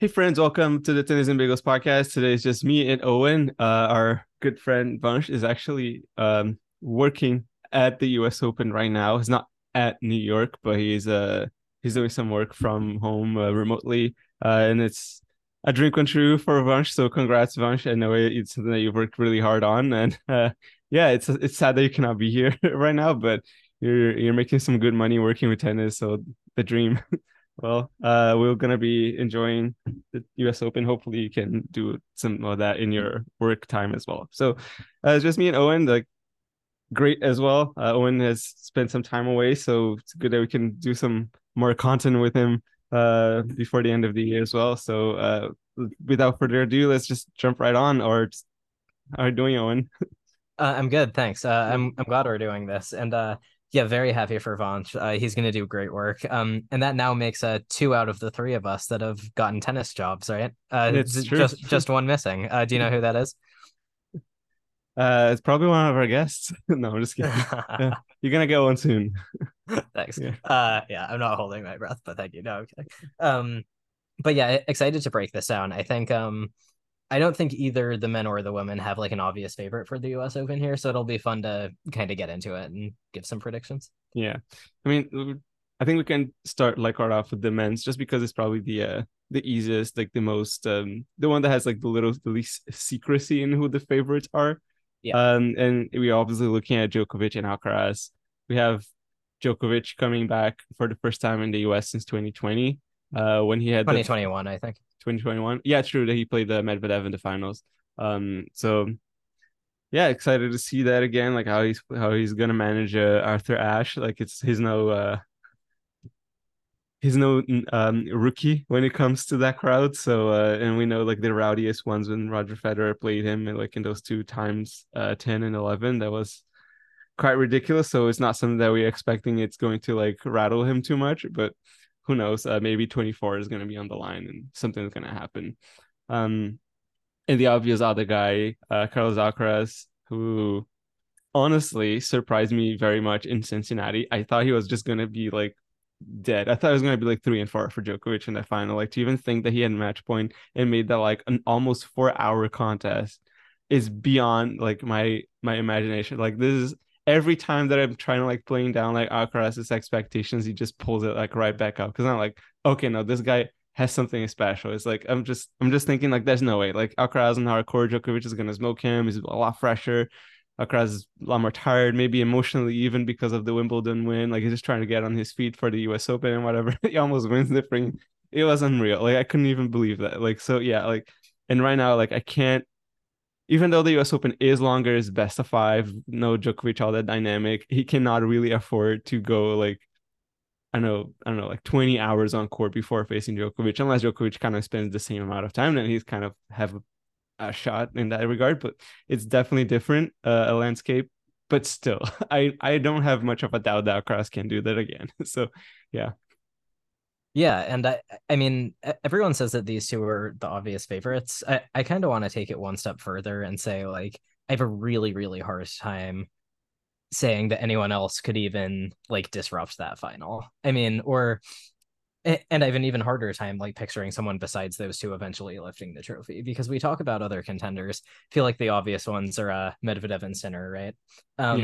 Hey friends, welcome to the Tennis and Bagels podcast. Today is just me and Owen. Uh, our good friend Vansh is actually um, working at the U.S. Open right now. He's not at New York, but he's uh he's doing some work from home uh, remotely, uh, and it's a dream come true for Vansh. So congrats, Vansh! I know it's something that you've worked really hard on, and uh, yeah, it's it's sad that you cannot be here right now, but you're you're making some good money working with tennis. So the dream. Well, uh, we're gonna be enjoying the U.S. Open. Hopefully, you can do some of that in your work time as well. So, uh, it's just me and Owen. Like, great as well. Uh, Owen has spent some time away, so it's good that we can do some more content with him uh before the end of the year as well. So, uh, without further ado, let's just jump right on. Or, just, how are you doing, Owen? Uh, I'm good, thanks. Uh, I'm I'm glad we're doing this, and uh, yeah, very happy for Vansh. Uh, he's going to do great work. Um, and that now makes uh two out of the three of us that have gotten tennis jobs, right? Uh, It's true. just just one missing. Uh, do you know who that is? Uh, it's probably one of our guests. no, I'm just kidding. Yeah, you're gonna get one soon. Thanks. Yeah. Uh, yeah, I'm not holding my breath, but thank you. No, okay. Um, but yeah, excited to break this down. I think um, I don't think either the men or the women have like an obvious favorite for the U.S. Open here, so it'll be fun to kind of get into it and give some predictions. Yeah, I mean, I think we can start like right off with the men's, just because it's probably the uh, the easiest, like the most, um, the one that has like the little the least secrecy in who the favorites are. Yeah. Um, and we're obviously looking at Djokovic and Alcaraz. We have Djokovic coming back for the first time in the U.S. since 2020. Uh, when he had the 2021, I think. 2021. Yeah, true that he played the Medvedev in the finals. Um, so yeah, excited to see that again. Like how he's how he's gonna manage uh, Arthur Ashe. Like it's he's no uh he's no um rookie when it comes to that crowd. So uh, and we know like the rowdiest ones when Roger Federer played him, and like in those two times, uh, 10 and 11, that was quite ridiculous. So it's not something that we're expecting it's going to like rattle him too much, but who knows? Uh, maybe 24 is going to be on the line and something's going to happen. Um, and the obvious other guy, uh, Carlos Alcaraz, who honestly surprised me very much in Cincinnati. I thought he was just going to be like dead. I thought it was going to be like three and four for Djokovic in that final. Like to even think that he had match point and made that like an almost four hour contest is beyond like my my imagination. Like this is every time that I'm trying to like playing down like Alcaraz's expectations, he just pulls it like right back up because I'm like, okay, no, this guy has something special. It's like I'm just I'm just thinking like there's no way like Alcaraz and hardcore Djokovic is gonna smoke him. He's a lot fresher. Alcaraz is a lot more tired, maybe emotionally even because of the Wimbledon win. Like he's just trying to get on his feet for the U.S. Open and whatever. he almost wins the thing. It was unreal. Like I couldn't even believe that. Like so, yeah. Like and right now, like I can't. Even though the U.S. Open is longer, is best of five, no Djokovic, all that dynamic. He cannot really afford to go like I don't know, I don't know, like 20 hours on court before facing Djokovic, unless Djokovic kind of spends the same amount of time, then he's kind of have a, shot in that regard. But it's definitely different, uh, a landscape. But still, I I don't have much of a doubt that Alcaraz can do that again. So yeah, Yeah, and I I mean everyone says that these two are the obvious favorites. I, I kind of want to take it one step further and say like I have a really really hard time saying that anyone else could even like disrupt that final. I mean, or and I have an even harder time like picturing someone besides those two eventually lifting the trophy because we talk about other contenders. feel like the obvious ones are uh Medvedev and Sinner, right? Um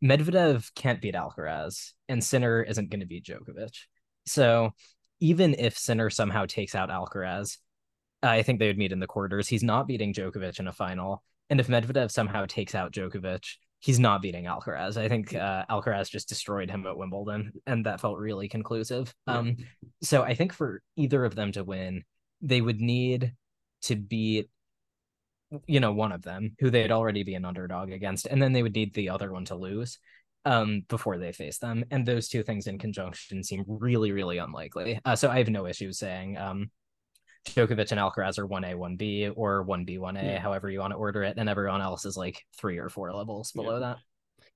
Yeah. Medvedev can't beat Alcaraz and Sinner isn't going to beat Djokovic. So even if Sinner somehow takes out Alcaraz, I think they would meet in the quarters. He's not beating Djokovic in a final. And if Medvedev somehow takes out Djokovic, he's not beating Alcaraz. I think uh, Alcaraz just destroyed him at Wimbledon, and that felt really conclusive. Um, so I think for either of them to win, they would need to beat, you know, one of them who they'd already be an underdog against, and then they would need the other one to lose um before they face them and those two things in conjunction seem really really unlikely uh, so i have no issue saying um Djokovic and Alcaraz are 1A, 1B, or 1B, 1A, yeah. however you want to order it. And everyone else is like three or four levels below yeah. that.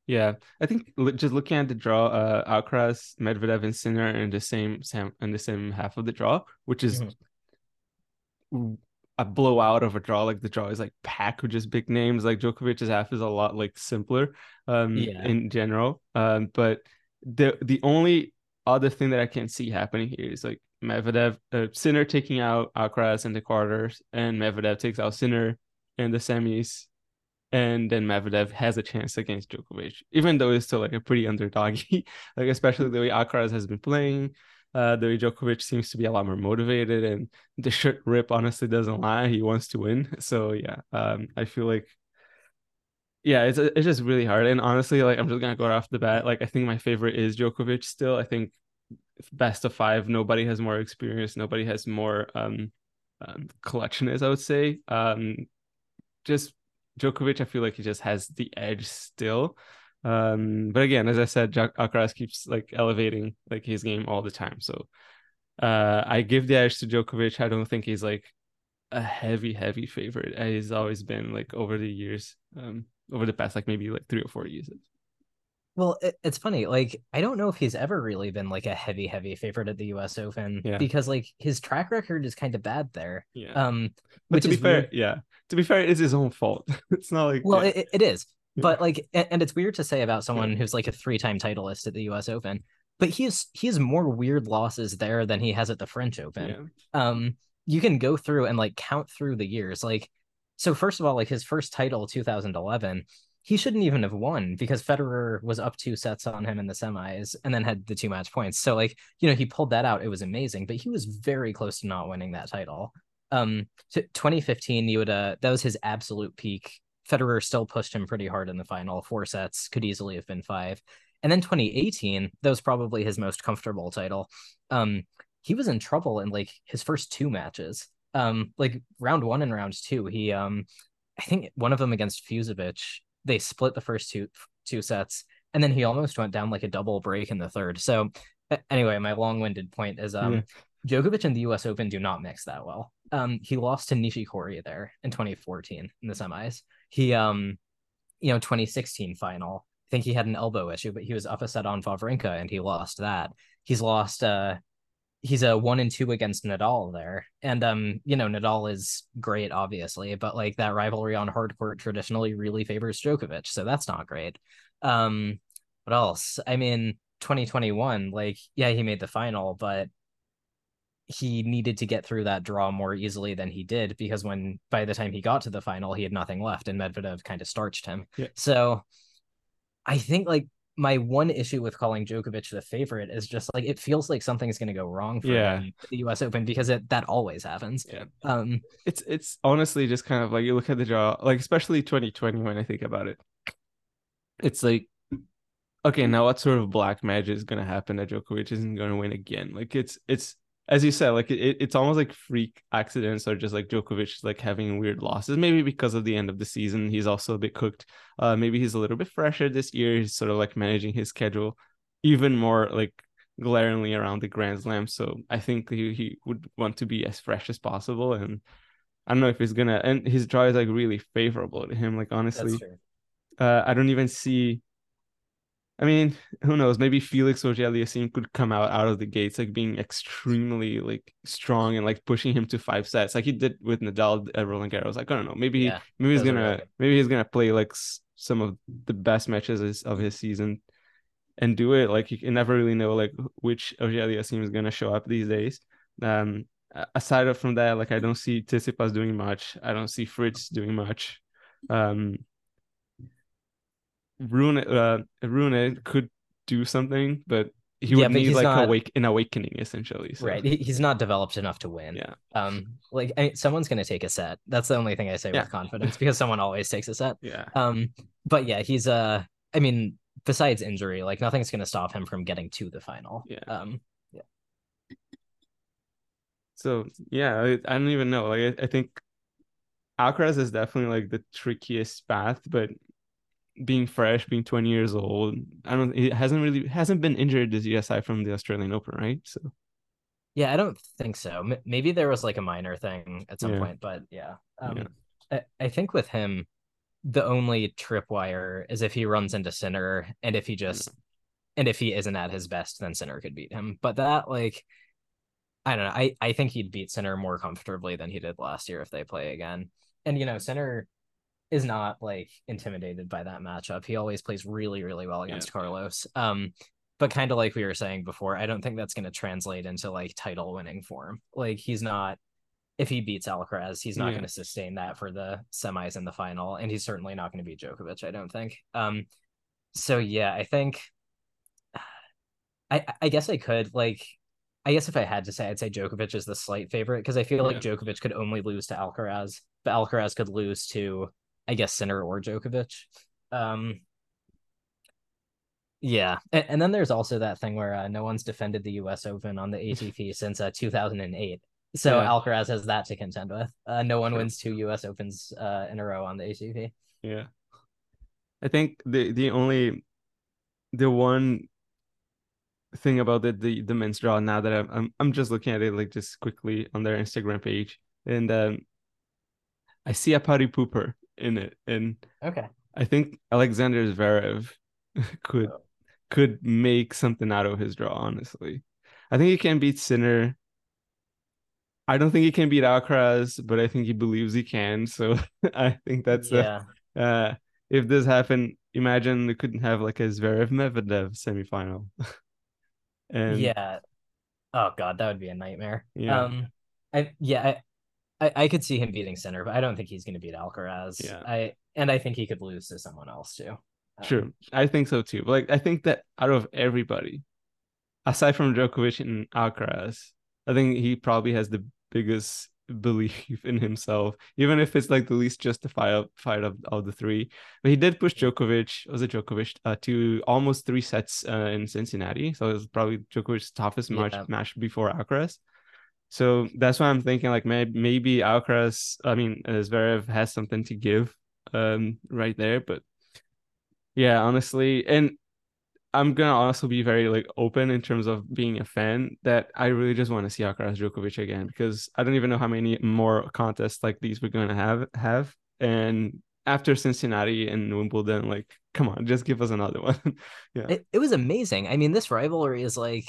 Yeah, I think just looking at the draw, uh, Alcaraz, Medvedev, and Sinner in the same sam in the same half of the draw, which is mm-hmm. A blowout of a draw. Like the draw is like packed with just big names. Like Djokovic's half is a lot like simpler, um, yeah. in general. Um, but the the only other thing that I can see happening here is like Medvedev, uh, Sinner taking out Alcaraz in the quarters, and Medvedev takes out Sinner in the semis, and then Medvedev has a chance against Djokovic, even though it's still like a pretty underdoggy, like especially the way Alcaraz has been playing. Uh, the Djokovic seems to be a lot more motivated, and the shirt rip honestly doesn't lie. He wants to win, so yeah, um, I feel like yeah, it's it's just really hard. And honestly, like I'm just gonna go off the bat. Like I think my favorite is Djokovic still. I think best of five, nobody has more experience, nobody has more um, um collectionist, I would say. Um just Djokovic, I feel like he just has the edge still. Um, but again, as I said, Jack Alcaraz keeps like elevating like his game all the time. So uh I give the edge to Djokovic. I don't think he's like a heavy, heavy favorite. He's always been like over the years, um, over the past like maybe like three or four years. Well, it, it's funny. Like, I don't know if he's ever really been like a heavy, heavy favorite at the U.S. Open yeah. because like his track record is kind of bad there. Yeah. Um, but to be fair, weird. yeah, to be fair, it's his own fault. it's not like well, yeah. it, it is. But like, and it's weird to say about someone who's like a three-time titleist at the U.S. Open, but he is he has more weird losses there than he has at the French Open. Um, you can go through and like count through the years, like. So first of all, like his first title, 2011, he shouldn't even have won because Federer was up two sets on him in the semis and then had the two match points. So like, you know, he pulled that out. It was amazing, but he was very close to not winning that title. Um 2015 you would uh that was his absolute peak. Federer still pushed him pretty hard in the final. Four sets could easily have been five. And then 2018, that was probably his most comfortable title. Um he was in trouble in like his first two matches. Um like round 1 and round 2, he um I think one of them against Fucsovics they split the first two two sets, and then he almost went down like a double break in the third. So anyway, my long-winded point is um. Djokovic and the US Open do not mix that well. Um he lost to Nishikori there in 2014 in the semis. He um you know 2016 final. I think he had an elbow issue, but he was up a set on Wawrinka and he lost that. He's lost uh he's a one and two against Nadal there. And um, you know, Nadal is great, obviously, but like that rivalry on hard court traditionally really favors Djokovic, so that's not great. Um, what else? I mean, 2021, like, yeah, he made the final, but he needed to get through that draw more easily than he did because when by the time he got to the final, he had nothing left, and Medvedev kind of starched him. Yeah. So I think like my one issue with calling Djokovic the favorite is just like it feels like something's going to go wrong for yeah. the U.S. Open because it that always happens. Yeah, um, it's it's honestly just kind of like you look at the draw, like especially 2020 when I think about it, it's like okay, now what sort of black magic is going to happen that Djokovic isn't going to win again? Like it's it's as you said, like it, it's almost like freak accidents or just like Djokovic like having weird losses. Maybe because of the end of the season, he's also a bit cooked. Uh, maybe he's a little bit fresher this year. He's sort of like managing his schedule even more like glaringly around the Grand Slam. So I think he, he would want to be as fresh as possible. And I don't know if he's gonna. And his draw is like really favorable to him. Like honestly, uh, I don't even see I mean, who knows? Maybe Felix Auger-Aliassime could come out out of the gates like being extremely like strong and like pushing him to five sets, like he did with Nadal at Roland Garros. Like I don't know, maybe yeah, maybe he's gonna maybe he's gonna play like some of the best matches of his season and do it. Like you can never really know like which Auger-Aliassime is gonna show up these days. Um, aside from that, like I don't see Tsitsipas doing much. I don't see Fritz doing much. Um, Rune uh Rune could do something, but he Yeah, would but need like not- awake an awakening essentially. So. Right. He's not developed enough to win. Yeah. Um, like I, someone's gonna take a set. That's the only thing I say Yeah. with confidence because someone always takes a set. Yeah. Um, but yeah, he's uh I mean, besides injury, like nothing's gonna stop him from getting to the final. Yeah. Um, Yeah. So yeah, I, I don't even know. Like I, I think Alcaraz is definitely like the trickiest path, but being fresh, being 20 years old, I don't. He hasn't really hasn't been injured this year aside from the Australian Open, right? So yeah, I don't think so. M- maybe there was like a minor thing at some Yeah. point, but yeah. Um, Yeah. I, I think with him, the only tripwire is if he runs into Sinner, and if he just, and if he isn't at his best, then Sinner could beat him. But that like, I don't know. I I think he'd beat Sinner more comfortably than he did last year if they play again. And you know, Sinner is not like intimidated by that matchup. He always plays really, really well against Yeah. Carlos. Um, but kind of like we were saying before, I don't think that's going to translate into like title winning form. Like he's not. If he beats Alcaraz, he's not Yeah. going to sustain that for the semis and the final, and he's certainly not going to beat Djokovic. I don't think. Um, so yeah, I think. I I guess I could like. I guess if I had to say, I'd say Djokovic is the slight favorite because I feel like Yeah. Djokovic could only lose to Alcaraz, but Alcaraz could lose to, I guess, Sinner or Djokovic. Um, yeah, and, and then there's also that thing where uh, no one's defended the U.S. Open on the ATP since uh, 2008. So Yeah. Alcaraz has that to contend with. Uh, no one Sure. wins two U.S. Opens uh, in a row on the ATP. yeah, I think the the only the one thing about the the, the men's draw now that I'm, I'm I'm just looking at it like just quickly on their Instagram page and um I see a party pooper in it and Okay. I think Alexander Zverev could Oh. could make something out of his draw. Honestly, I think he can beat Sinner. I don't think he can beat Alcaraz, but I think he believes he can. So I think that's yeah. a, uh, if this happened, imagine we couldn't have like a Zverev Medvedev semifinal. and yeah. Oh god, that would be a nightmare. Yeah. Um, I yeah, I, I could see him beating Sinner, but I don't think he's going to beat Alcaraz. Yeah. I and I think he could lose to someone else too. Um, Sure, I think so too. But like, I think that out of everybody, aside from Djokovic and Alcaraz, I think he probably has the biggest belief in himself, even if it's like the least justified fight of, of the three. But he did push Djokovic, was it Djokovic, uh, to almost three sets uh, in Cincinnati. So it was probably Djokovic's toughest match match before Alcaraz. So that's why I'm thinking like maybe maybe Alcaraz, I mean uh, Zverev has something to give um right there, but yeah, honestly, and I'm gonna also be very like open in terms of being a fan that I really just want to see Alcaraz Djokovic again because I don't even know how many more contests like these we're gonna have have and after Cincinnati and Wimbledon, like come on, just give us another one. yeah, It, it was amazing. I mean, this rivalry is like,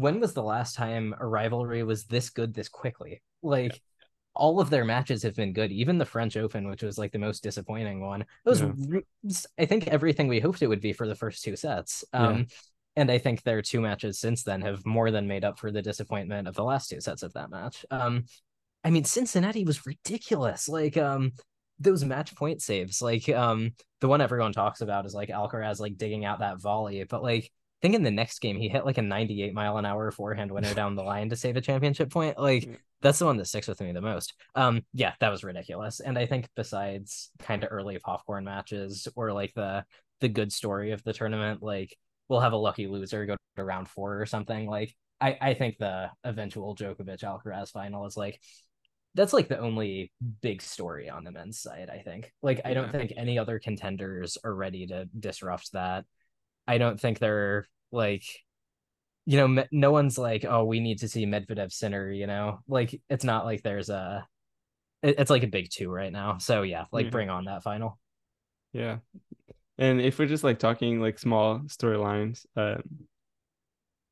when was the last time a rivalry was this good this quickly? Like, all of their matches have been good. Even the French Open, which was like the most disappointing one, it was, Yeah. I think, everything we hoped it would be for the first two sets. Um, And I think their two matches since then have more than made up for the disappointment of the last two sets of that match. Um, I mean, Cincinnati was ridiculous. Like, um, those match point saves, like, um, the one everyone talks about is like Alcaraz like digging out that volley, but like I think in the next game he hit like a 98 mile an hour forehand winner down the line to save a championship point. Like that's the one that sticks with me the most. Um, yeah, that was ridiculous. And I think besides kind of early popcorn matches or like the the good story of the tournament, like we'll have a lucky loser go to round four or something. Like I I think the eventual Djokovic Alcaraz final is like that's like the only big story on the men's side, I think. Like, I don't think any other contenders are ready to disrupt that. I don't think they're like, you know, no one's like, oh, we need to see Medvedev Sinner, you know? Like, it's not like there's a, it's like a big two right now. So, yeah, like, Yeah. bring on that final. yeah. And if we're just like talking like small storylines, um,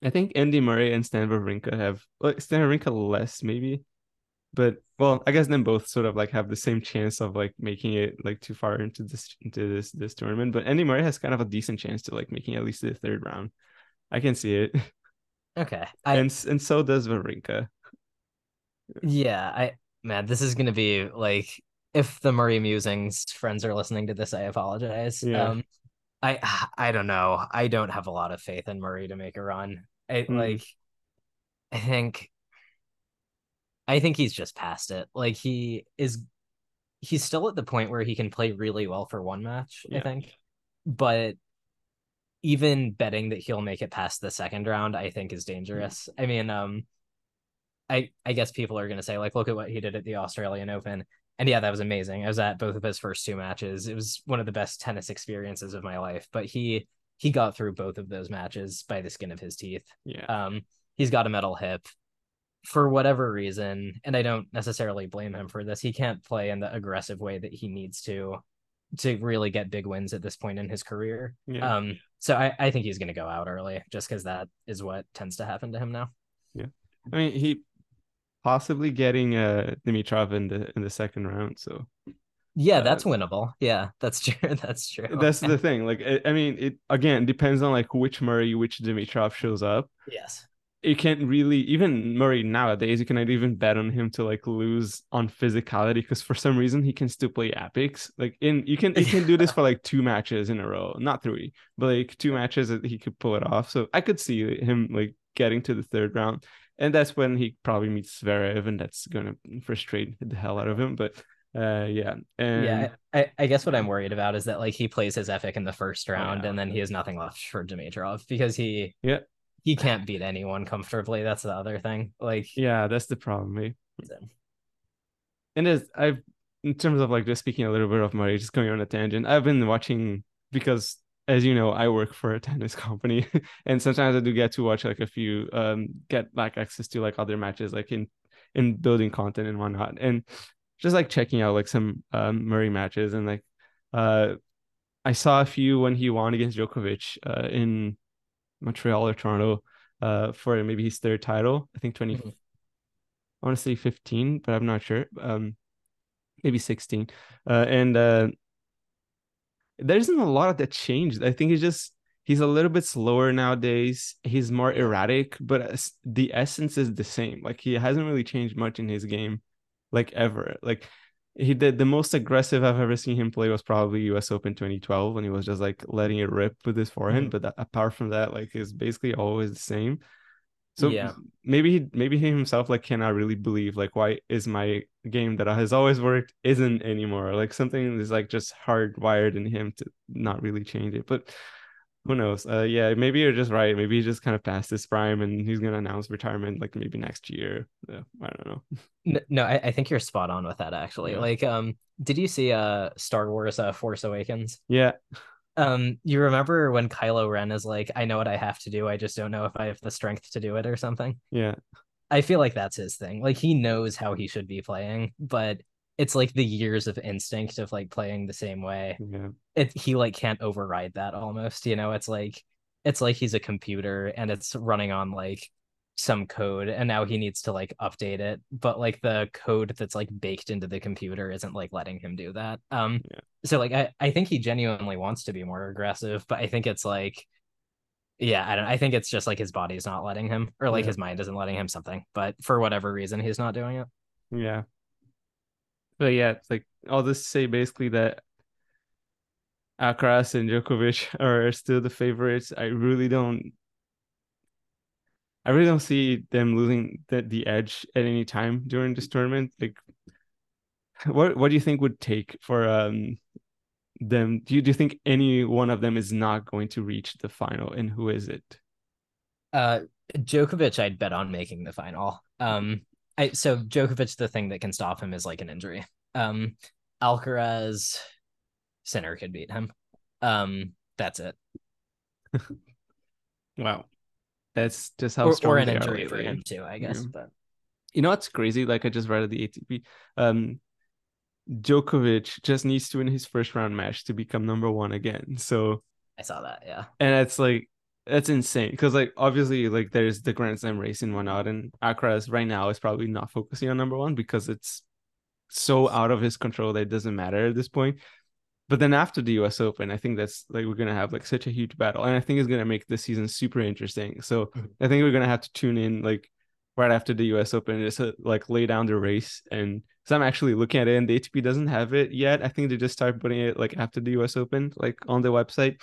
I think Andy Murray and Stan Wawrinka have like Stan Wawrinka less maybe, but well, I guess them both sort of like have the same chance of like making it like too far into this into this this tournament. But Andy Murray has kind of a decent chance to like making at least the third round. I can see it, Okay. I, and and so does Wawrinka. yeah, I, man, this is going to be like, if the Murray Musings friends are listening to this, I apologize. Yeah. Um, I I don't know. I don't have a lot of faith in Murray to make a run. I Hmm. like I think I think he's just past it. Like he is he's still at the point where he can play really well for one match, I think. But even betting that he'll make it past the second round, I think is dangerous. I mean, um I I guess people are gonna say, like, look at what he did at the Australian Open. And yeah, that was amazing. I was at both of his first two matches. It was one of the best tennis experiences of my life. But he he got through both of those matches by the skin of his teeth. Yeah. Um, he's got a metal hip for whatever reason, and I don't necessarily blame him for this. He can't play in the aggressive way that he needs to to really get big wins at this point in his career. Yeah. Um, so I, I think he's going to go out early just because that is what tends to happen to him now. Yeah. I mean, he possibly getting uh Dimitrov in the in the second round. So Yeah, Uh, that's winnable. Yeah, that's true. That's true. that's the thing. Like, I, I mean, it again depends on like which Murray, which Dimitrov shows up. yes. You can't really even Murray nowadays. You cannot even bet on him to like lose on physicality because for some reason he can still play epics. Like in you can you can do this for like two matches in a row, not three, but like two matches that he could pull it off. So I could see him like getting to the third round, and that's when he probably meets Zverev, and that's gonna frustrate the hell out of him. But uh, yeah, and Yeah, I, I guess what I'm worried about is that like he plays his epic in the first round yeah. and then he has nothing left for Dimitrov because he Yeah. He can't beat anyone comfortably. That's the other thing. Like yeah, that's the problem. So. And as I've in terms of like just speaking a little bit of Murray, just going on a tangent, I've been watching because as you know, I work for a tennis company and sometimes I do get to watch like a few um get like access to like other matches like in in building content and whatnot. And just like checking out like some um Murray matches and like uh I saw a few when he won against Djokovic uh in Montreal or Toronto uh for maybe his third title. I think 20 Mhm. I want to say 15, but I'm not sure. Um, maybe 16. Uh, and uh, there isn't a lot of that changed. I think he's just he's a little bit slower nowadays. He's more erratic, but the essence is the same. Like he hasn't really changed much in his game, like ever. Like he did the most aggressive I've ever seen him play was probably U.S. Open 2012 when he was just like letting it rip with his forehand. Mhm. But that, apart from that, like he's basically always the same. So Yeah. maybe he maybe he himself like cannot really believe like why is my game that has always worked isn't anymore. Like something is like just hardwired in him to not really change it. But who knows? Uh yeah, maybe you're just right. Maybe he just kind of passed his prime and he's gonna announce retirement like maybe next year. Yeah, I don't know. n- no, I, I think you're spot on with that actually. Yeah. Like um did you see uh Star Wars uh Force Awakens? Yeah, Um you remember when Kylo Ren is like, I know what I have to do, I just don't know if I have the strength to do it or something? yeah, I feel like that's his thing. Like he knows how he should be playing, but it's like the years of instinct of like playing the same way. yeah. It he like can't override that almost, you know? It's like it's like he's a computer and it's running on like some code and now he needs to like update it, but like the code that's like baked into the computer isn't like letting him do that. Um Yeah. so like I, I think he genuinely wants to be more aggressive, but I think it's like yeah, I don't I think it's just like his body's not letting him or like Yeah. his mind isn't letting him something, but for whatever reason he's not doing it. Yeah. But yeah, like I'll just say basically that Alcaraz and Djokovic are still the favorites. I really don't I really don't see them losing the, the edge at any time during this tournament. Like what what do you think would take for um them do you, do you think any one of them is not going to reach the final and who is it? Uh Djokovic I'd bet on making the final. Um I so Djokovic the thing that can stop him is like an injury. Um Alcaraz Sinner could beat him. Um that's it. Wow. That's just how Or, strong or an injury for him too, I guess. Yeah. But you know what's crazy? Like I just read at the ATP, um, Djokovic just needs to win his first round match to become number one again. So, I saw that, yeah. and it's like that's insane because like obviously like there's the Grand Slam race and whatnot, and Alcaraz right now is probably not focusing on number one because it's so out of his control that it doesn't matter at this point. But then after the US Open, I think that's like we're gonna have like such a huge battle, and I think it's gonna make the season super interesting. So. I think we're gonna have to tune in like right after the US Open, just uh, like lay down the race. And so I'm actually looking at it, and the ATP doesn't have it yet. I think they just start putting it like after the US Open, like on the website.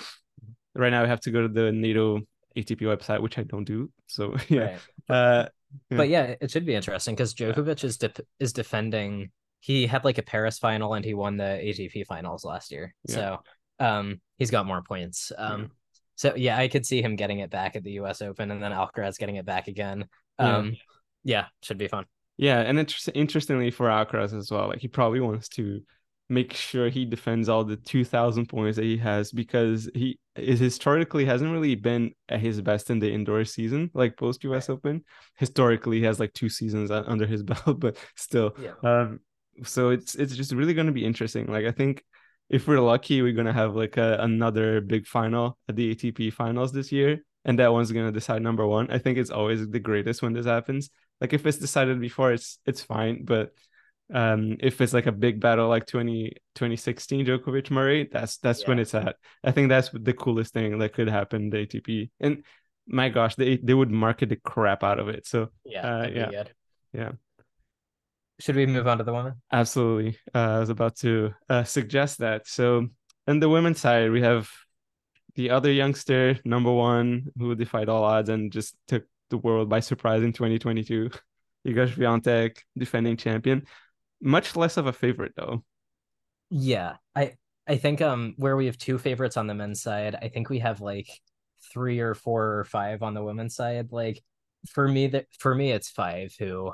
Right now I have to go to the NATO ATP website, which I don't do. So yeah. Right. Uh, Yeah. But yeah, it should be interesting because Djokovic is de- is defending. He had like a Paris final and he won the ATP finals last year. Yeah. So um he's got more points. Um so yeah, I could see him getting it back at the US Open and then Alcaraz getting it back again. Yeah. Um yeah, should be fun. Yeah, and inter- interestingly for Alcaraz as well, like he probably wants to make sure he defends all the 2000 points that he has because he is historically hasn't really been at his best in the indoor season like post US Open. Historically, he has like two seasons under his belt, but still. Yeah. Um so it's it's just really going to be interesting. Like I think if we're lucky, we're going to have like a, another big final at the ATP finals this year and that one's going to decide number 1. I think it's always the greatest when this happens like if it's decided before it's it's fine but um if it's like a big battle like 20 2016 Djokovic Murray that's that's when it's at I think that's the coolest thing that could happen the ATP and my gosh they they would market the crap out of it so Yeah, Uh, yeah. good. Yeah. Should we move on to the women? absolutely uh, I was about to uh, suggest that so on the women's side we have the other youngster number 1 who defied all odds and just took the world by surprise in 2022 Iga Swiatek defending champion much less of a favorite though Yeah, I I think um where we have two favorites on the men's side, I think we have like three or four or five on the women's side. Like for me that for me it's five who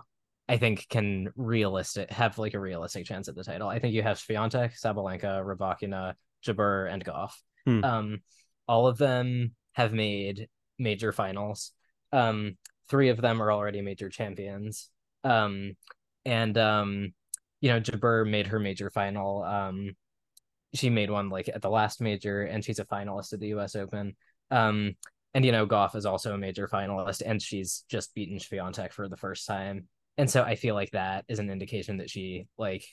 I think can realistic have like a realistic chance at the title. I think you have Swiatek, Sabalenka, Rybakina, Jabeur, and Gauff. Hmm. Um, all of them have made major finals. Um, three of them are already major champions. Um, and um, you know, Jabeur made her major final. Um, she made one like at the last major, and she's a finalist at the U.S. Open. Um, and you know, Gauff is also a major finalist, and she's just beaten Swiatek for the first time. And so I feel like that is an indication that she like,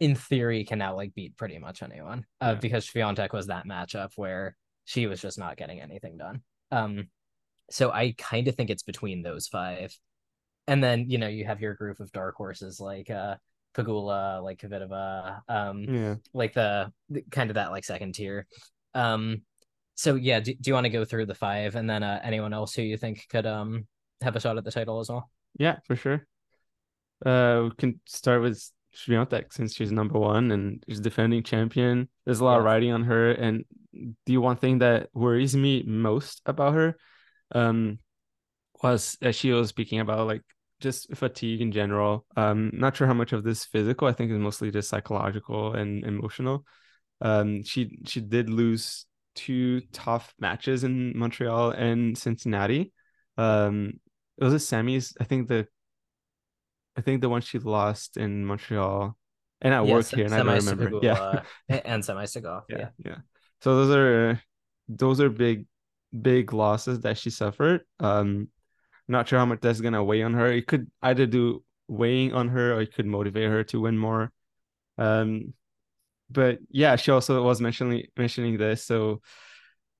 in theory, can now like beat pretty much anyone. Uh, Yeah. because Swiatek was that matchup where she was just not getting anything done. Um, so I kind of think it's between those five. And then, you know, you have your group of dark horses like uh Pegula, like Kvitova, um, yeah like the, the kind of that like second tier. Um, so yeah, do, do you want to go through the five and then uh, anyone else who you think could um have a shot at the title as well? Yeah, for sure. Uh, we can start with Swiatek since she's number one and she's defending champion. There's a lot of Yeah. riding on her, and the one thing that worries me most about her, um, was as she was speaking about like just fatigue in general. Um, not sure how much of this physical. I think is mostly just psychological and emotional. Um, she she did lose two tough matches in Montreal and Cincinnati. Um, it was a semis. I think the I think the one she lost in Montreal and at Yeah, work here, and I don't remember. Yeah, a- and semis to Gauff. yeah, Yeah. yeah. So those are those are big, big losses that she suffered. Um, not sure how much that's gonna weigh on her. It could either do weighing on her, or it could motivate her to win more. Um, but yeah, she also was mentioning mentioning this. So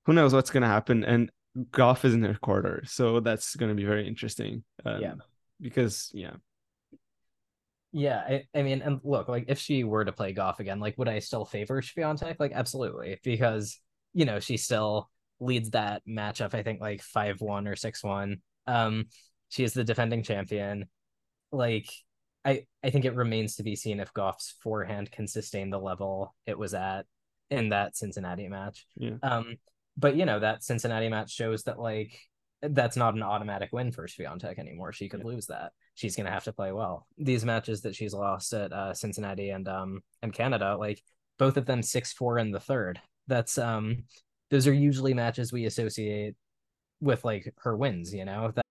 who knows what's gonna happen? And Gauff is in her quarter, so that's gonna be very interesting. Um, Yeah. because yeah, Yeah, I, I mean, and look, like if she were to play Gauff again, like would I still favor Swiatek? Like absolutely, because you know she still leads that matchup. I think like five one or six one. Um, she is the defending champion. Like, I I think it remains to be seen if Gauff's forehand can sustain the level it was at in that Cincinnati match. Yeah. Um, but you know that Cincinnati match shows that like that's not an automatic win for Swiatek anymore. She could lose that. She's gonna have to play well. These matches that she's lost at uh, Cincinnati and um and Canada, like both of them six four in the third. That's um those are usually matches we associate with like her wins. You know that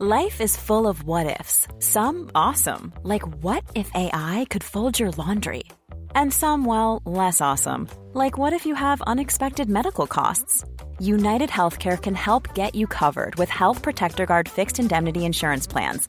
Life is full of what ifs. Some awesome, like what if AI could fold your laundry? And some, well, less awesome, like what if you have unexpected medical costs? United Healthcare can help get you covered with Health Protector Guard fixed indemnity insurance plans.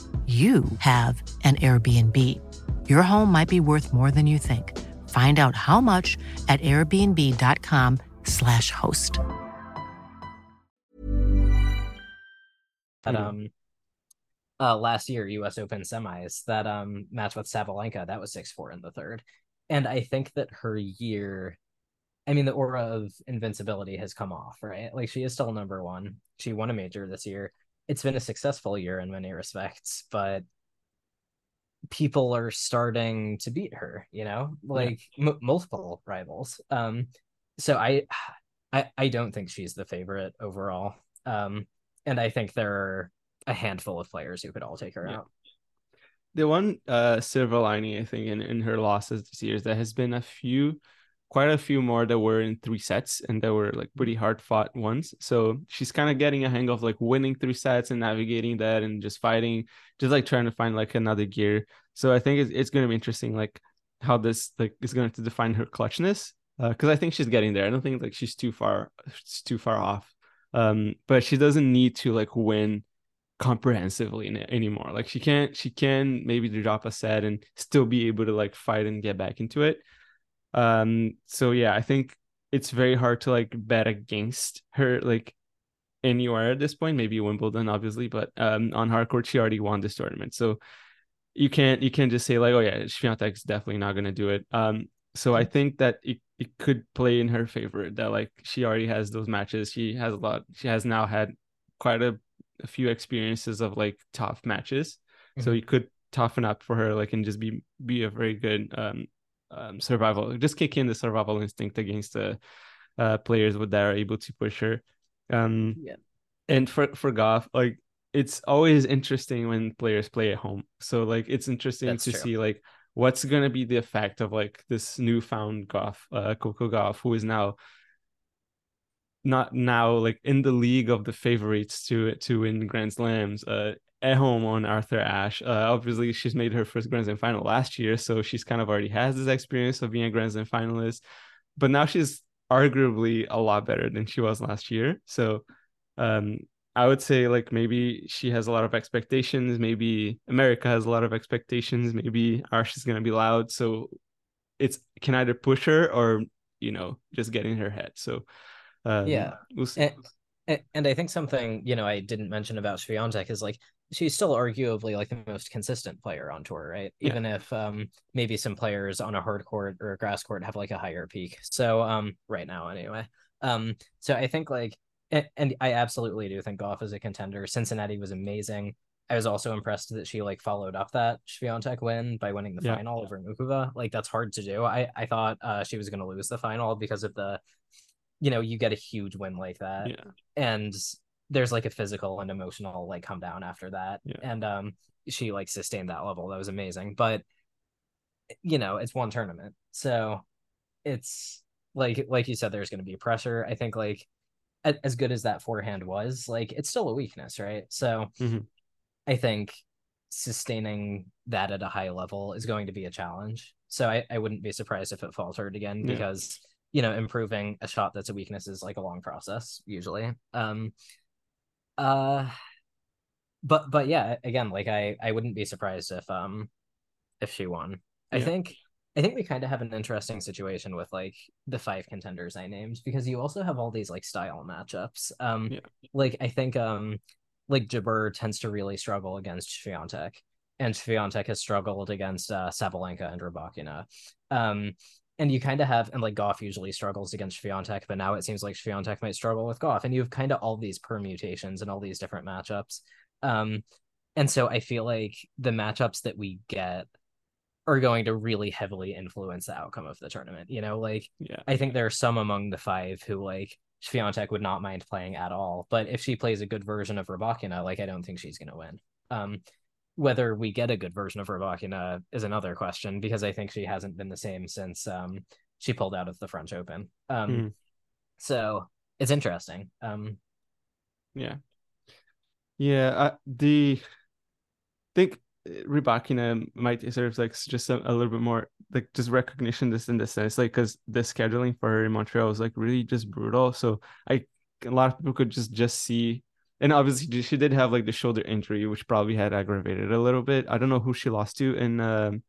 you have an Airbnb. Your home might be worth more than you think. Find out how much at airbnb.com/slash host. That Mhm. um uh last year US Open semis, that um match with Sabalenka, that was 6-4 in the third. And I think that her year I mean the aura of invincibility has come off, right? Like she is still number one. She won a major this year. It's been a successful year in many respects, but people are starting to beat her, you know, like m- multiple rivals. Um, so I, I, I don't think she's the favorite overall. Um, and I think there are a handful of players who could all take her Yeah. out. the one uh silver lining I think in, in her losses this year is there has been a few quite a few more that were in three sets and that were like pretty hard fought ones. So she's kind of getting a hang of like winning three sets and navigating that and just fighting, just like trying to find like another gear. So I think it's, it's going to be interesting, like how this like is going to define her clutchness. Because I think she's getting there. I don't think like she's too far, she's too far off. Um, but she doesn't need to like win comprehensively anymore. Like she can't, she can maybe drop a set and still be able to like fight and get back into it. Um, so yeah, I think it's very hard to like bet against her like anywhere at this point. Maybe Wimbledon, obviously, but um, on hardcourt she already won this tournament, so you can't you can't just say like, oh yeah, Swiatek's definitely not gonna do it. Um, so I think that it, it could play in her favor that like she already has those matches. She has a lot. She has now had quite a, a few experiences of like tough matches, so Mhm. you could toughen up for her like and just be be a very good um um, survival, just kick in the survival instinct against the uh, players that are able to push her. Um, Yeah. And for for Gauff, like it's always interesting when players play at home. So like it's interesting That's to true. see like what's gonna be the effect of like this newfound Gauff, uh, Coco Goff, who is now not now like in the league of the favorites to to win Grand Slams. Uh, at home on Arthur Ashe. Uh, obviously, she's made her first Grand Slam final last year, so she's kind of already has this experience of being a Grand Slam finalist. But now she's arguably a lot better than she was last year. So um, I would say like maybe she has a lot of expectations. Maybe America has a lot of expectations. Maybe Ashe is gonna be loud, so it's can either push her or you know just get in her head. So um, Yeah. we'll. And, and I think something you know I didn't mention about Swiatek is like she's still arguably like the most consistent player on tour, right? Yeah. Even if um maybe some players on a hard court or a grass court have like a higher peak. So um right now anyway. Um so I think like and, and I absolutely do think Gauff is a contender. Cincinnati was amazing. I was also impressed that she like followed up that Swiatek win by winning the Yeah. final over Muchova. Like that's hard to do. I I thought uh, she was going to lose the final because of the, you know, you get a huge win like that, yeah. and there's like a physical and emotional like come down after that, Yeah. and um she like sustained that level. That was amazing. But you know, it's one tournament, so it's like like you said, there's going to be pressure. I think like a- as good as that forehand was, like it's still a weakness, right? So Mhm. I think sustaining that at a high level is going to be a challenge. So I, I wouldn't be surprised if it faltered again Yeah. because you know improving a shot that's a weakness is like a long process usually. Um uh but but yeah, again, like I I wouldn't be surprised if um if she won. I think I think we kind of have an interesting situation with like the five contenders I named because you also have all these like style matchups. Um Yeah. like I think um like Jabeur tends to really struggle against Swiatek, and Swiatek has struggled against uh, Sabalenka and Rybakina. Um, and you kind of have, and like Gauff usually struggles against Swiatek, but now it seems like Swiatek might struggle with Gauff, and you have kind of all these permutations and all these different matchups. Um, and so I feel like the matchups that we get are going to really heavily influence the outcome of the tournament. You know, like Yeah. I think there are some among the five who like Swiatek would not mind playing at all. But if she plays a good version of Rybakina, like I don't think she's gonna win. Um, whether we get a good version of Rybakina is another question because I think she hasn't been the same since um, she pulled out of the French Open. Um, Mhm. So it's interesting. Um, Yeah. Yeah, uh, the I think Rybakina might deserve like just a, a little bit more like just recognition this in this sense like because the scheduling for her in Montreal was like really just brutal so I a lot of people could just just see and obviously she- did have like the shoulder injury which probably had aggravated a little bit I don't know who she lost to in um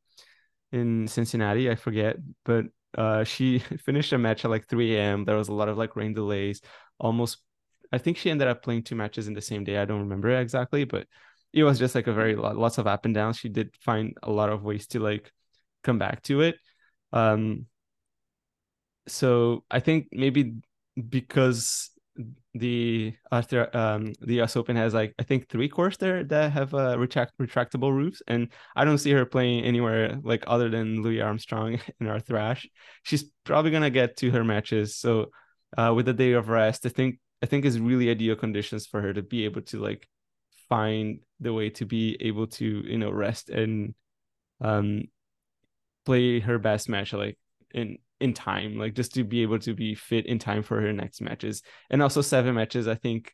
in Cincinnati I forget but uh she finished a match at like 3 a.m there was a lot of like rain delays almost I think she ended up playing two matches in the same day. I don't remember exactly, but it was just like a very lot, lots of up and downs. She did find a lot of ways to like come back to it. Um, so I think maybe because the Arthur um the US Open has like I think three courts there that have uh retract retractable roofs, and I don't see her playing anywhere like other than Louis Armstrong and Arthur Ashe. She's probably gonna get to her matches. So uh with a day of rest, I think I think is really ideal conditions for her to be able to like find the way to be able to you know rest and um play her best match like in in time like just to be able to be fit in time for her next matches. And also seven matches i think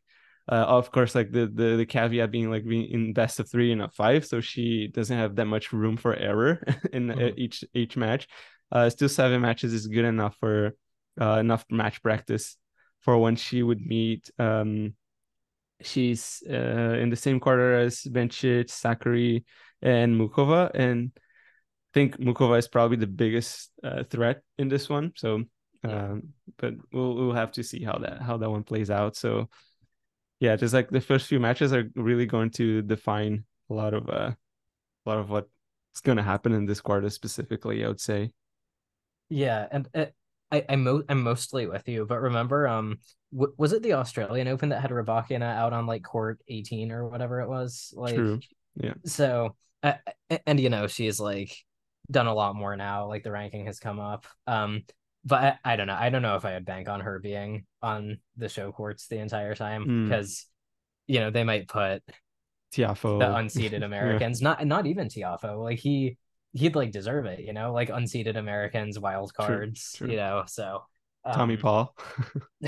uh, of course like the, the the caveat being like being in best of three and not five so she doesn't have that much room for error in Mhm. each each match. Uh still seven matches is good enough for uh enough match practice for when she would meet um she's uh in the same quarter as Bencic, Sakkari, and Muchova, and think Muchova is probably the biggest uh, threat in this one. So, um, but we'll we'll have to see how that how that one plays out. So, yeah, just like the first few matches are really going to define a lot of uh, a lot of what's going to happen in this quarter specifically. I would say. Yeah, and uh, I I mo I'm mostly with you, but remember, um, w was it the Australian Open that had Rybakina out on like court 18 or whatever it was? Like, True. Yeah. So, uh, and you know, she's like done a lot more now. Like the ranking has come up. Um, but I, I don't know. I don't know if I would bank on her being on the show courts the entire time Hmm. because, you know, they might put Tiafoe. the unseeded Americans, not not even Tiafoe. Like he he'd like deserve it, you know, like unseeded Americans, wild cards, true. you know. So Tommy um, Paul.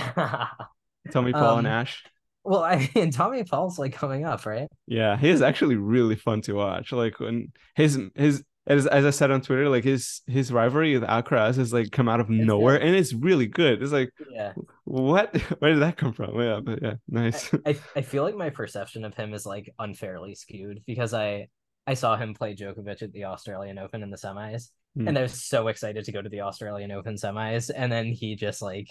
Tommy Paul and Um, Ash. well, I mean, Tommy Paul's like coming up, right? Yeah, he is actually really fun to watch. Like when his his as as I said on Twitter, like his his rivalry with Alcaraz has like come out of nowhere, and it's really good. It's like Yeah. what? Where did that come from? Yeah, but yeah, nice. I, I feel like my perception of him is like unfairly skewed because I I saw him play Djokovic at the Australian Open in the semis, Hmm. and I was so excited to go to the Australian Open semis, and then he just like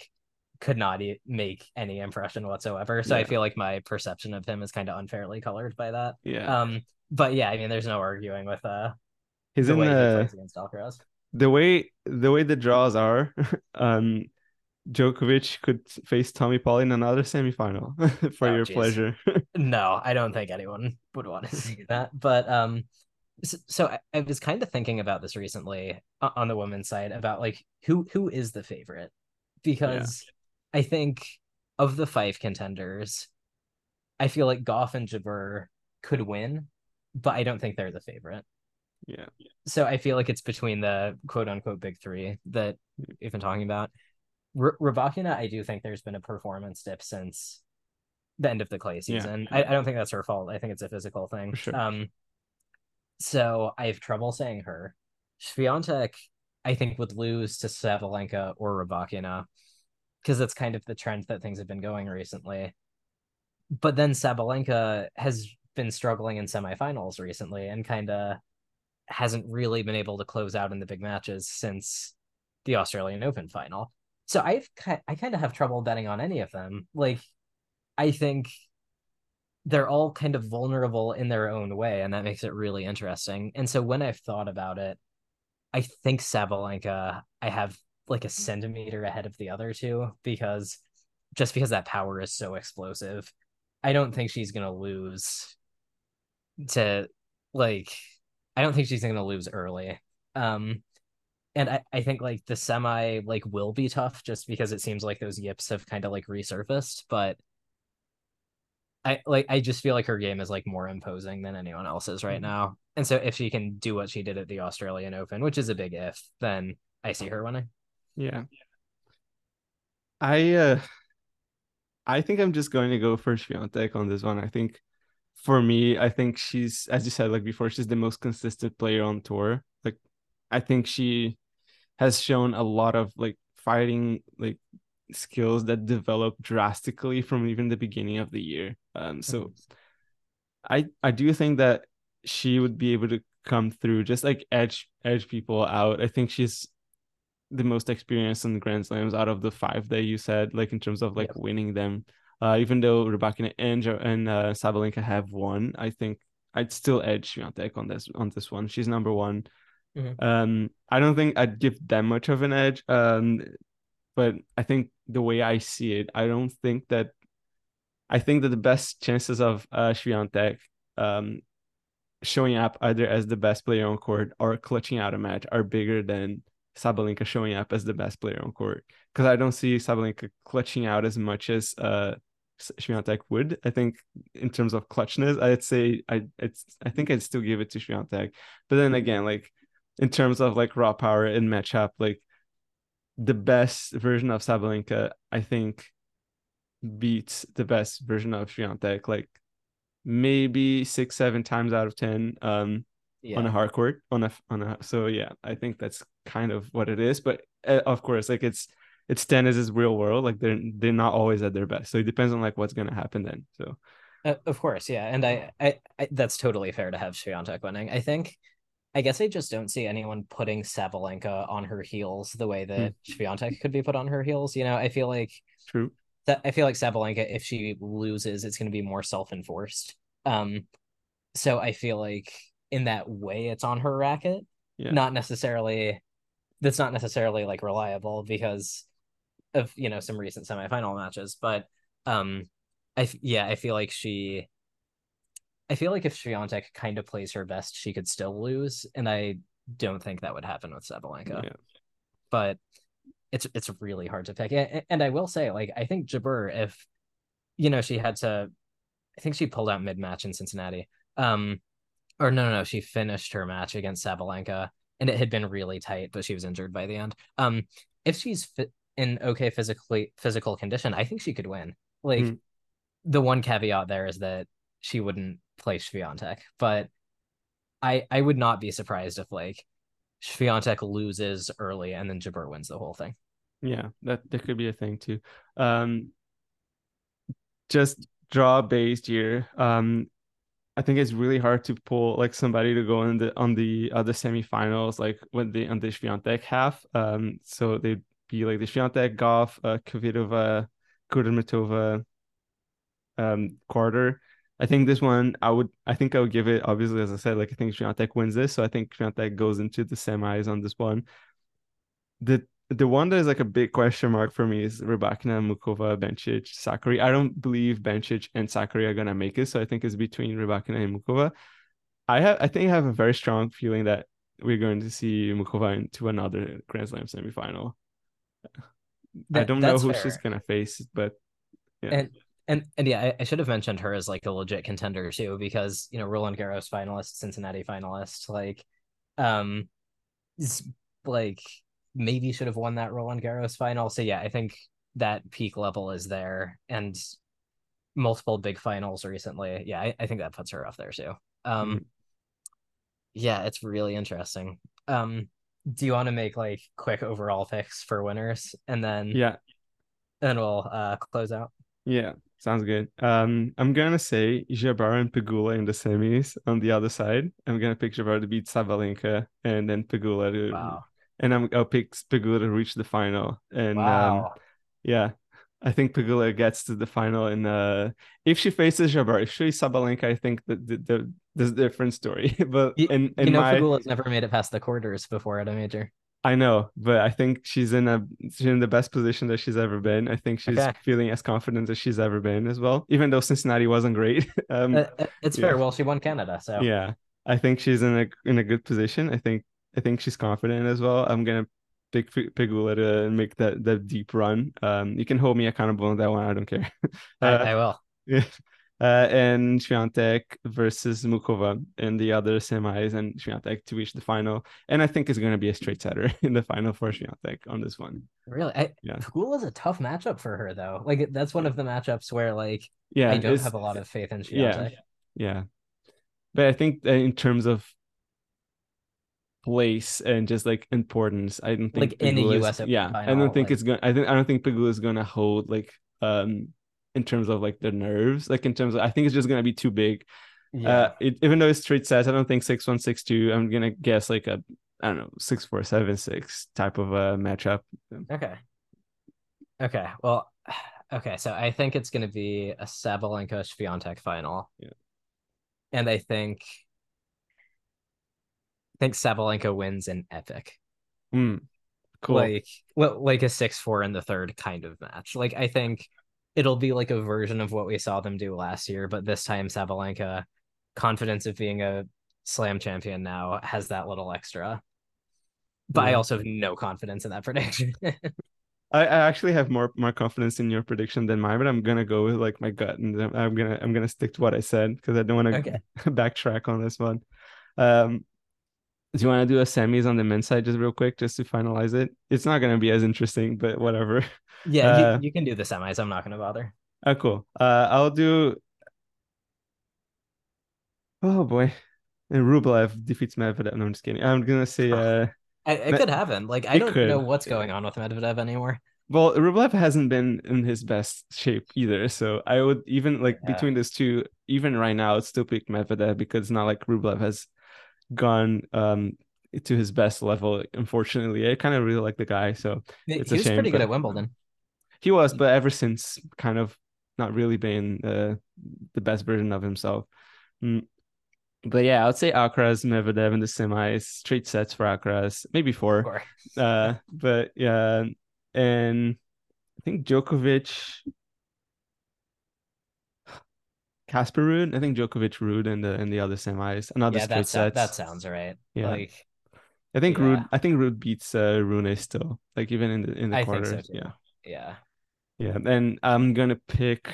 could not e- make any impression whatsoever. So I feel like my perception of him is kind of unfairly colored by that. yeah, Um, but yeah, I mean, there's no arguing with uh he's the in the against Alcaraz. the way the way the draws are. um, Djokovic could face Tommy Paul in another semifinal for Oh, your geez. pleasure. No, I don't think anyone would want to see that. But um, so, so I, I was kind of thinking about this recently on the women's side about like who who is the favorite because I think of the five contenders, I feel like Gauff and Jabeur could win, but I don't think they're the favorite. Yeah, So I feel like it's between the quote unquote big three that we've been talking about. R- Rybakina, I do think there's been a performance dip since the end of the clay Yeah, season. I, I don't think that's her fault. I think it's a physical thing. Sure. Um, so I have trouble saying her. Swiatek, I think, would lose to Sabalenka or Rybakina because that's kind of the trend that things have been going recently. But then Sabalenka has been struggling in semifinals recently and kind of hasn't really been able to close out in the big matches since the Australian Open final. So I've I kind of have trouble betting on any of them. Like I think they're all kind of vulnerable in their own way, and that makes it really interesting. And so when I've thought about it, I think Sabalenka I have like a centimeter ahead of the other two because just because that power is so explosive, I don't think she's gonna lose to like I don't think she's gonna lose early. Um and I, I think like the semi like will be tough just because it seems like those yips have kind of like resurfaced, but I like I just feel like her game is like more imposing than anyone else's right Mhm. now. And so if she can do what she did at the Australian Open, which is a big if, then I see her winning. Yeah. I uh I think I'm just going to go for Swiatek on this one. I think for me, I think she's as you said like before, she's the most consistent player on tour. Like I think she has shown a lot of like fighting like skills that develop drastically from even the beginning of the year. Um so I I do think that she would be able to come through just like edge edge people out. I think she's the most experienced in the Grand Slams out of the five that you said, like in terms of like Yep. winning them. Uh, even though Rybakina and and uh, Sabalenka have won, I think I'd still edge Swiatek on this on this one. She's number one. Mhm. Um, I don't think I'd give that much of an edge. Um, but I think the way I see it, I don't think that. I think that the best chances of uh Swiatek um showing up either as the best player on court or clutching out a match are bigger than Sabalenka showing up as the best player on court. Because I don't see Sabalenka clutching out as much as uh Swiatek would. I think in terms of clutchness, I'd say I it's I think I'd still give it to Swiatek. But then again, like in terms of like raw power and matchup, like the best version of Sabalenka, I think beats the best version of Swiatek. Like maybe six, seven times out of ten. Um on a hard court on a on a so yeah i think that's kind of what it is but uh, of course like it's it's tennis is real world like they're they're not always at their best so it depends on like what's going to happen then so Uh, of course, yeah, and I, I, I, that's totally fair to have Swiatek winning. I think, I guess I just don't see anyone putting Sabalenka on her heels the way that Swiatek could be put on her heels. You know, I feel like true that I feel like Sabalenka, if she loses, it's going to be more self-enforced. Um, so I feel like in that way, it's on her racket, yeah not necessarily. That's not necessarily like reliable because of you know some recent semifinal matches, but um, I yeah, I feel like she. I feel like if Swiatek kind of plays her best, she could still lose, and I don't think that would happen with Sabalenka. yeah But it's it's really hard to pick. And I will say, like, I think Jabeur, if you know, she had to, I think she pulled out mid match in Cincinnati. Um, or no, no, no, she finished her match against Sabalenka, and it had been really tight, but she was injured by the end. Um, if she's fit in okay physically physical condition, I think she could win. Like, Mhm. the one caveat there is that she wouldn't play Swiatek, but I I would not be surprised if like Swiatek loses early and then Jabeur wins the whole thing. yeah that that could be a thing too um just draw based here um I think it's really hard to pull like somebody to go in the on the other semifinals, like when they on the Swiatek half. Um, so they'd be like the Swiatek, Gauff, uh, Kvitova, um, quarter. I think this one I would I think I would give it obviously as I said like I think Swiatek wins this, so I think Swiatek goes into the semis on this one. The the one that is like a big question mark for me is Rybakina, Muchova, Bencic, Sakkari. I don't believe Bencic and Sakkari are gonna make it, so I think it's between Rybakina and Muchova. I have I think I have a very strong feeling that we're going to see Muchova into another Grand Slam semifinal. I don't know who fair. she's gonna face, but yeah. And and and yeah, I, I should have mentioned her as like a legit contender too, because you know Roland Garros finalist, Cincinnati finalist, like, um, is like maybe should have won that Roland Garros final. So yeah, I think that peak level is there, and multiple big finals recently. Yeah, I, I think that puts her up there too. Um, Mhm. yeah, it's really interesting. Um, do you want to make like quick overall picks for winners, and then yeah, and we'll uh close out. yeah, sounds good. Um, I'm gonna say Jabeur and Pegula in the semis on the other side. I'm gonna pick Jabeur to beat Sabalenka and then Pegula to Wow. and I'm I'll pick Pegula to reach the final. And um, yeah, I think Pegula gets to the final. And uh, if she faces Jabeur, if she's Sabalenka, I think that the, the, there's a different story. but You, in, you know, my, Pegula's never made it past the quarters before at a major. I know, but I think she's in a she's in the best position that she's ever been. I think she's Okay. feeling as confident as she's ever been as well. Even though Cincinnati wasn't great. um, Uh, uh, it's yeah. fair. Well, she won Canada, so yeah, I think she's in a in a good position. I think I think she's confident as well. I'm gonna pick Pegula to make that that deep run. Um, you can hold me accountable on that one. I don't care. I, Uh, I will. yeah. Uh, and Swiatek versus Muchova in the other semis, and Swiatek to reach the final. And I think it's going to be a straight setter in the final for Swiatek on this one. Really, I, Yeah. Pegula is a tough matchup for her though. Like that's one of the matchups where like Yeah, I don't have a lot of faith in Yeah. Swiatek. Yeah, but I think that in terms of place and just like importance, I don't think Like, in the is- US Open yeah, I don't think like- it's gonna. I think I don't think Pegula is gonna hold like um in terms of like the nerves, like in terms of I think it's just gonna be too big. Yeah. Uh, it, even though it's straight sets, I don't think six one six two. I'm gonna guess like a I don't know six four seven six type of a matchup. Okay. Okay. Well, okay. So I think it's going to be a Sabalenka Swiatek final. Yeah. And I think I think Sabalenka wins in epic. Hmm. Cool. Like well, like a 6-4 in the third kind of match. Like I think it'll be like a version of what we saw them do last year, but this time Sabalenka confidence of being a slam champion now has that little extra. But I also have no confidence in that prediction. I, I actually have more more confidence in your prediction than mine, but I'm gonna go with like my gut, and I'm- I'm gonna I'm gonna stick to what I said because I don't want to Okay. backtrack on this one. Um, do you want to do a semis on the men's side just real quick, just to finalize it? It's not gonna be as interesting, but whatever. Yeah, Uh, you, you can do the semis. I'm not going to bother. Oh, cool. Uh, I'll do. Oh boy, and Rublev defeats Medvedev. No, I'm just kidding. I'm gonna say. Uh, I, it Me- could happen. Like I it don't could, know what's going on with Medvedev anymore. Well, Rublev hasn't been in his best shape either. So I would even like Yeah. between those two, even right now, I'd still pick Medvedev because it's not like Rublev has gone um to his best level. Unfortunately, I kind of really like the guy. So He It's a was shame, pretty good at Wimbledon. he was, but ever since, kind of not really been uh, the best version of himself. Mm. But yeah, I would say Alcaraz, Medvedev in the semis, straight sets for Alcaraz, maybe four. Uh, but yeah, and I think Djokovic, Casper Ruud. I think Djokovic Ruud in the in the other semis. Another Yeah, straight that, sets. that sounds right. Yeah. Like I think yeah. Ruud. I think Ruud beats uh, Rune still. Like even in the in the I quarters. so yeah, yeah. yeah. And I'm gonna pick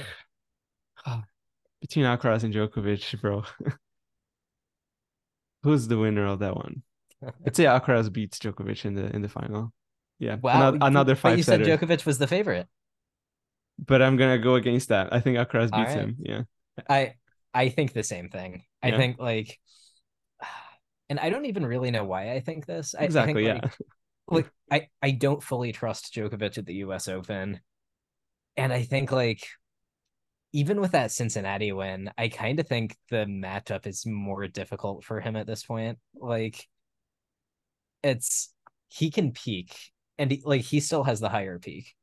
between Alcaraz and Djokovic, bro. Who's the winner of that one? I'd say Alcaraz beats Djokovic in the in the final. Yeah, Wow. another, another but five you said. Djokovic was the favorite. But I'm gonna go against that. I think Alcaraz beats right. him. Yeah. I I think the same thing. I think like and I don't even really know why I think this. I, Exactly. I think, yeah. like, like I I don't fully trust Djokovic at the US Open. And I think like even with that Cincinnati win, I kind of think the matchup is more difficult for him at this point. Like it's he can peak and he, like he still has the higher peak.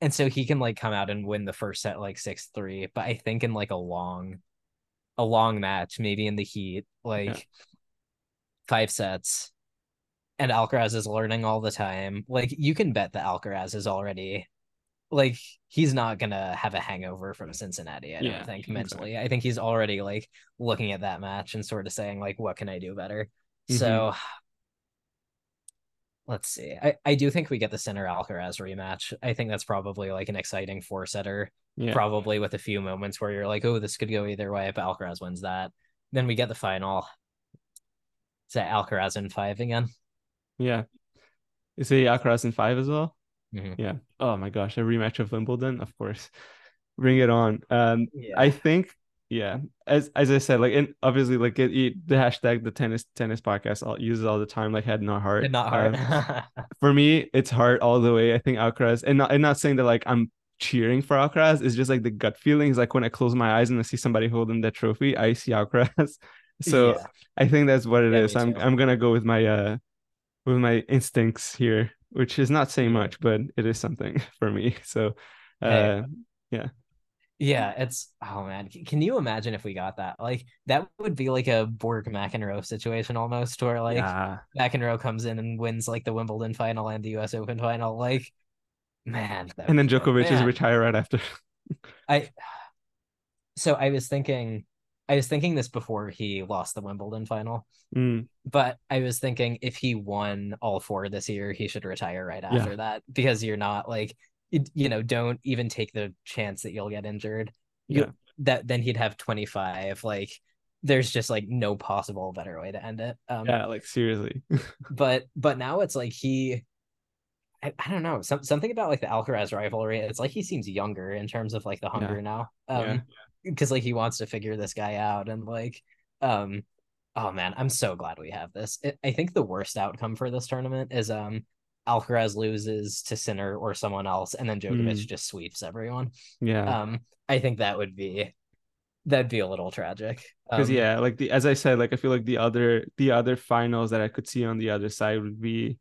And so he can like come out and win the first set like 6-3, but I think in like a long a long match, maybe in the heat, like five sets and Alcaraz is learning all the time. Like you can bet that Alcaraz is already like he's not gonna have a hangover from Cincinnati. I don't Yeah, think exactly. mentally. I think he's already like looking at that match and sort of saying like, what can I do better? Mm-hmm. So let's see. I I do think we get the Sinner Alcaraz rematch. I think that's probably like an exciting four setter. Yeah. Probably with a few moments where you're like, oh, this could go either way, but Alcaraz wins that. Then we get the final. Is that Alcaraz in five again? Yeah. Is he Alcaraz in five as well? Mhm. Yeah. Oh my gosh, a rematch of Wimbledon, of course. Bring it on. Um, Yeah. I think, yeah, as as I said, like, and obviously, like, it, it, the hashtag the tennis tennis podcast all uses all the time, like, head not heart. not hard. Um, for me, it's hard all the way. I think Alcaraz, and not, and not saying that like I'm cheering for Alcaraz. It's just like the gut feelings. Like when I close my eyes and I see somebody holding that trophy, I see Alcaraz. So Yeah. I think that's what it Yeah, is. I'm too. I'm gonna go with my uh with my instincts here, which is not saying much, but it is something for me. So uh. Yeah, it's oh man, can you imagine if we got that? Like that would be like a Borg McEnroe situation almost, where like yeah. McEnroe comes in and wins like the Wimbledon final and the U.S. Open final. Like, man, And then Djokovic is retired right after. I so I was thinking, I was thinking this before he lost the Wimbledon final, Mm, but I was thinking if he won all four this year, he should retire right Yeah. after that because you're not like, you, know, don't even take the chance that you'll get injured. You, Yeah. that then he'd have 25 like there's just like no possible better way to end it um yeah like seriously but but now it's like he I, I don't know some, something about like the Alcaraz rivalry it's like he seems younger in terms of like the hunger Yeah. now um because like he wants to figure this guy out and like um oh man i'm so glad we have this it, i think the worst outcome for this tournament is um alcaraz loses to sinner or someone else and then Djokovic Mm. just sweeps everyone. Yeah. Um i think that would be that'd be a little tragic. Because Um, yeah like the as i said like i feel like the other the other finals that i could see on the other side would be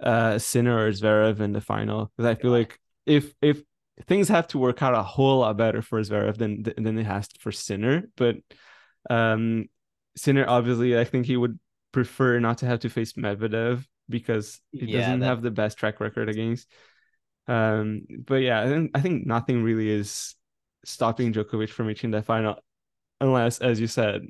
uh sinner or zverev in the final. Because i feel Yeah. like if if things have to work out a whole lot better for zverev than than it has for sinner but um sinner obviously i think he would prefer not to have to face medvedev because he Yeah, doesn't that- have the best track record against. Um but yeah i think i think nothing really is stopping Djokovic from reaching that final unless as you said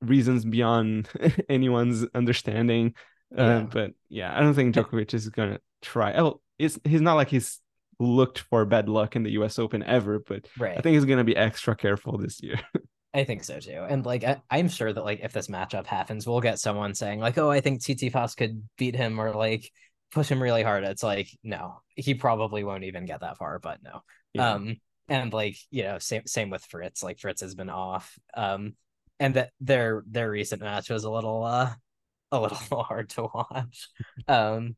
reasons beyond anyone's understanding. Uh, Yeah. but yeah i don't think Djokovic is gonna try. Oh it's he's not like he's looked for bad luck in the us open ever but right. i think he's gonna be extra careful this year I think so too. And like I, I'm sure that like if this matchup happens, we'll get someone saying like, "Oh, I think T.T. Tsitsipas could beat him," or like push him really hard. It's like no, he probably won't even get that far. But no, Yeah. um, and like you know, same same with Fritz. Like Fritz has been off, um, and that their their recent match was a little uh a little hard to watch. Um,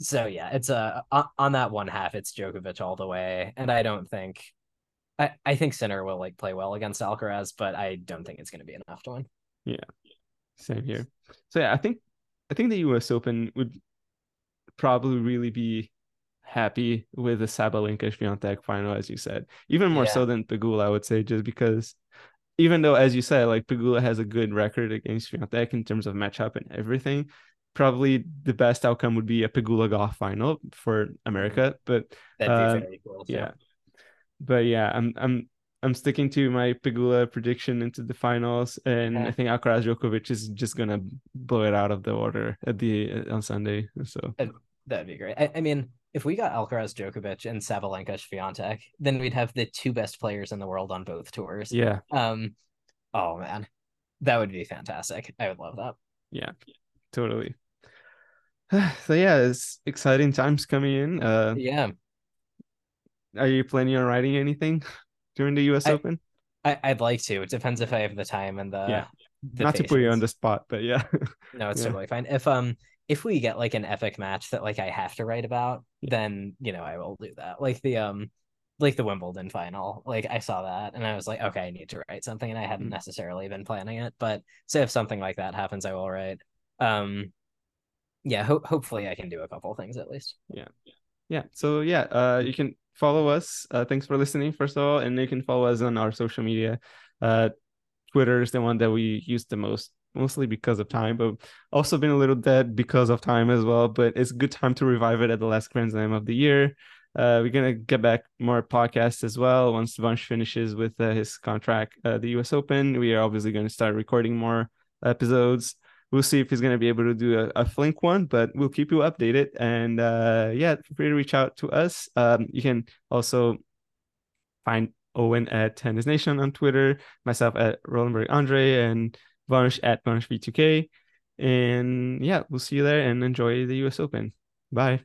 so yeah, it's uh on, on that one half, it's Djokovic all the way, and I don't think. I, I think Sinner will like play well against Alcaraz, but I don't think it's going to be enough to win. Yeah, same here. So yeah, I think I think the US Open would probably really be happy with the Sabalenka Swiatek final, as you said, even more Yeah. so than Pegula, I would say, just because even though, as you said, like Pegula has a good record against Swiatek in terms of matchup and everything, probably the best outcome would be a Pegula Gauff final for America. But That'd be uh, very cool. yeah, but yeah, I'm I'm I'm sticking to my Pegula prediction into the finals, and Yeah. I think Alcaraz Djokovic is just gonna blow it out of the water at the uh, on Sunday. So That'd be great. I, I mean, if we got Alcaraz, Djokovic, and Sabalenka, Swiatek, then we'd have the two best players in the world on both tours. yeah, Um, oh man, that would be fantastic. I would love that. yeah, totally. So yeah, it's exciting times coming in. Uh, Yeah, are you planning on writing anything during the U.S. I- Open? I, I'd like to. It depends if I have the time and the Yeah. the Not to put you on the spot, but yeah, No, it's Yeah. totally fine. If um if we get like an epic match that like I have to write about, Yeah. then you know I will do that. Like the um like the Wimbledon final. Like I saw that and I was like, okay, I need to write something and I hadn't Mm. necessarily been planning it. But so if something like that happens, I will write. Um yeah, ho- hopefully I can do a couple things at least. Yeah. Yeah. So yeah, uh, you can follow us. Uh, thanks for listening, first of all, and you can follow us on our social media. Uh, Twitter is the one that we use the most, mostly because of time, but also been a little dead because of time as well. But it's a good time to revive it at the last Grand Slam of the year. Uh, we're gonna get back more podcasts as well once Vansh finishes with uh, his contract, uh, the U.S. Open. We are obviously going to start recording more episodes. We'll see if he's going to be able to do a, a flink one, but we'll keep you updated. And uh, yeah, feel free to reach out to us. Um, you can also find Owen at Tennis Nation on Twitter, myself at Rolemberg Andre, and Vansh at Vansh V2K. And yeah, we'll see you there and enjoy the US Open. Bye.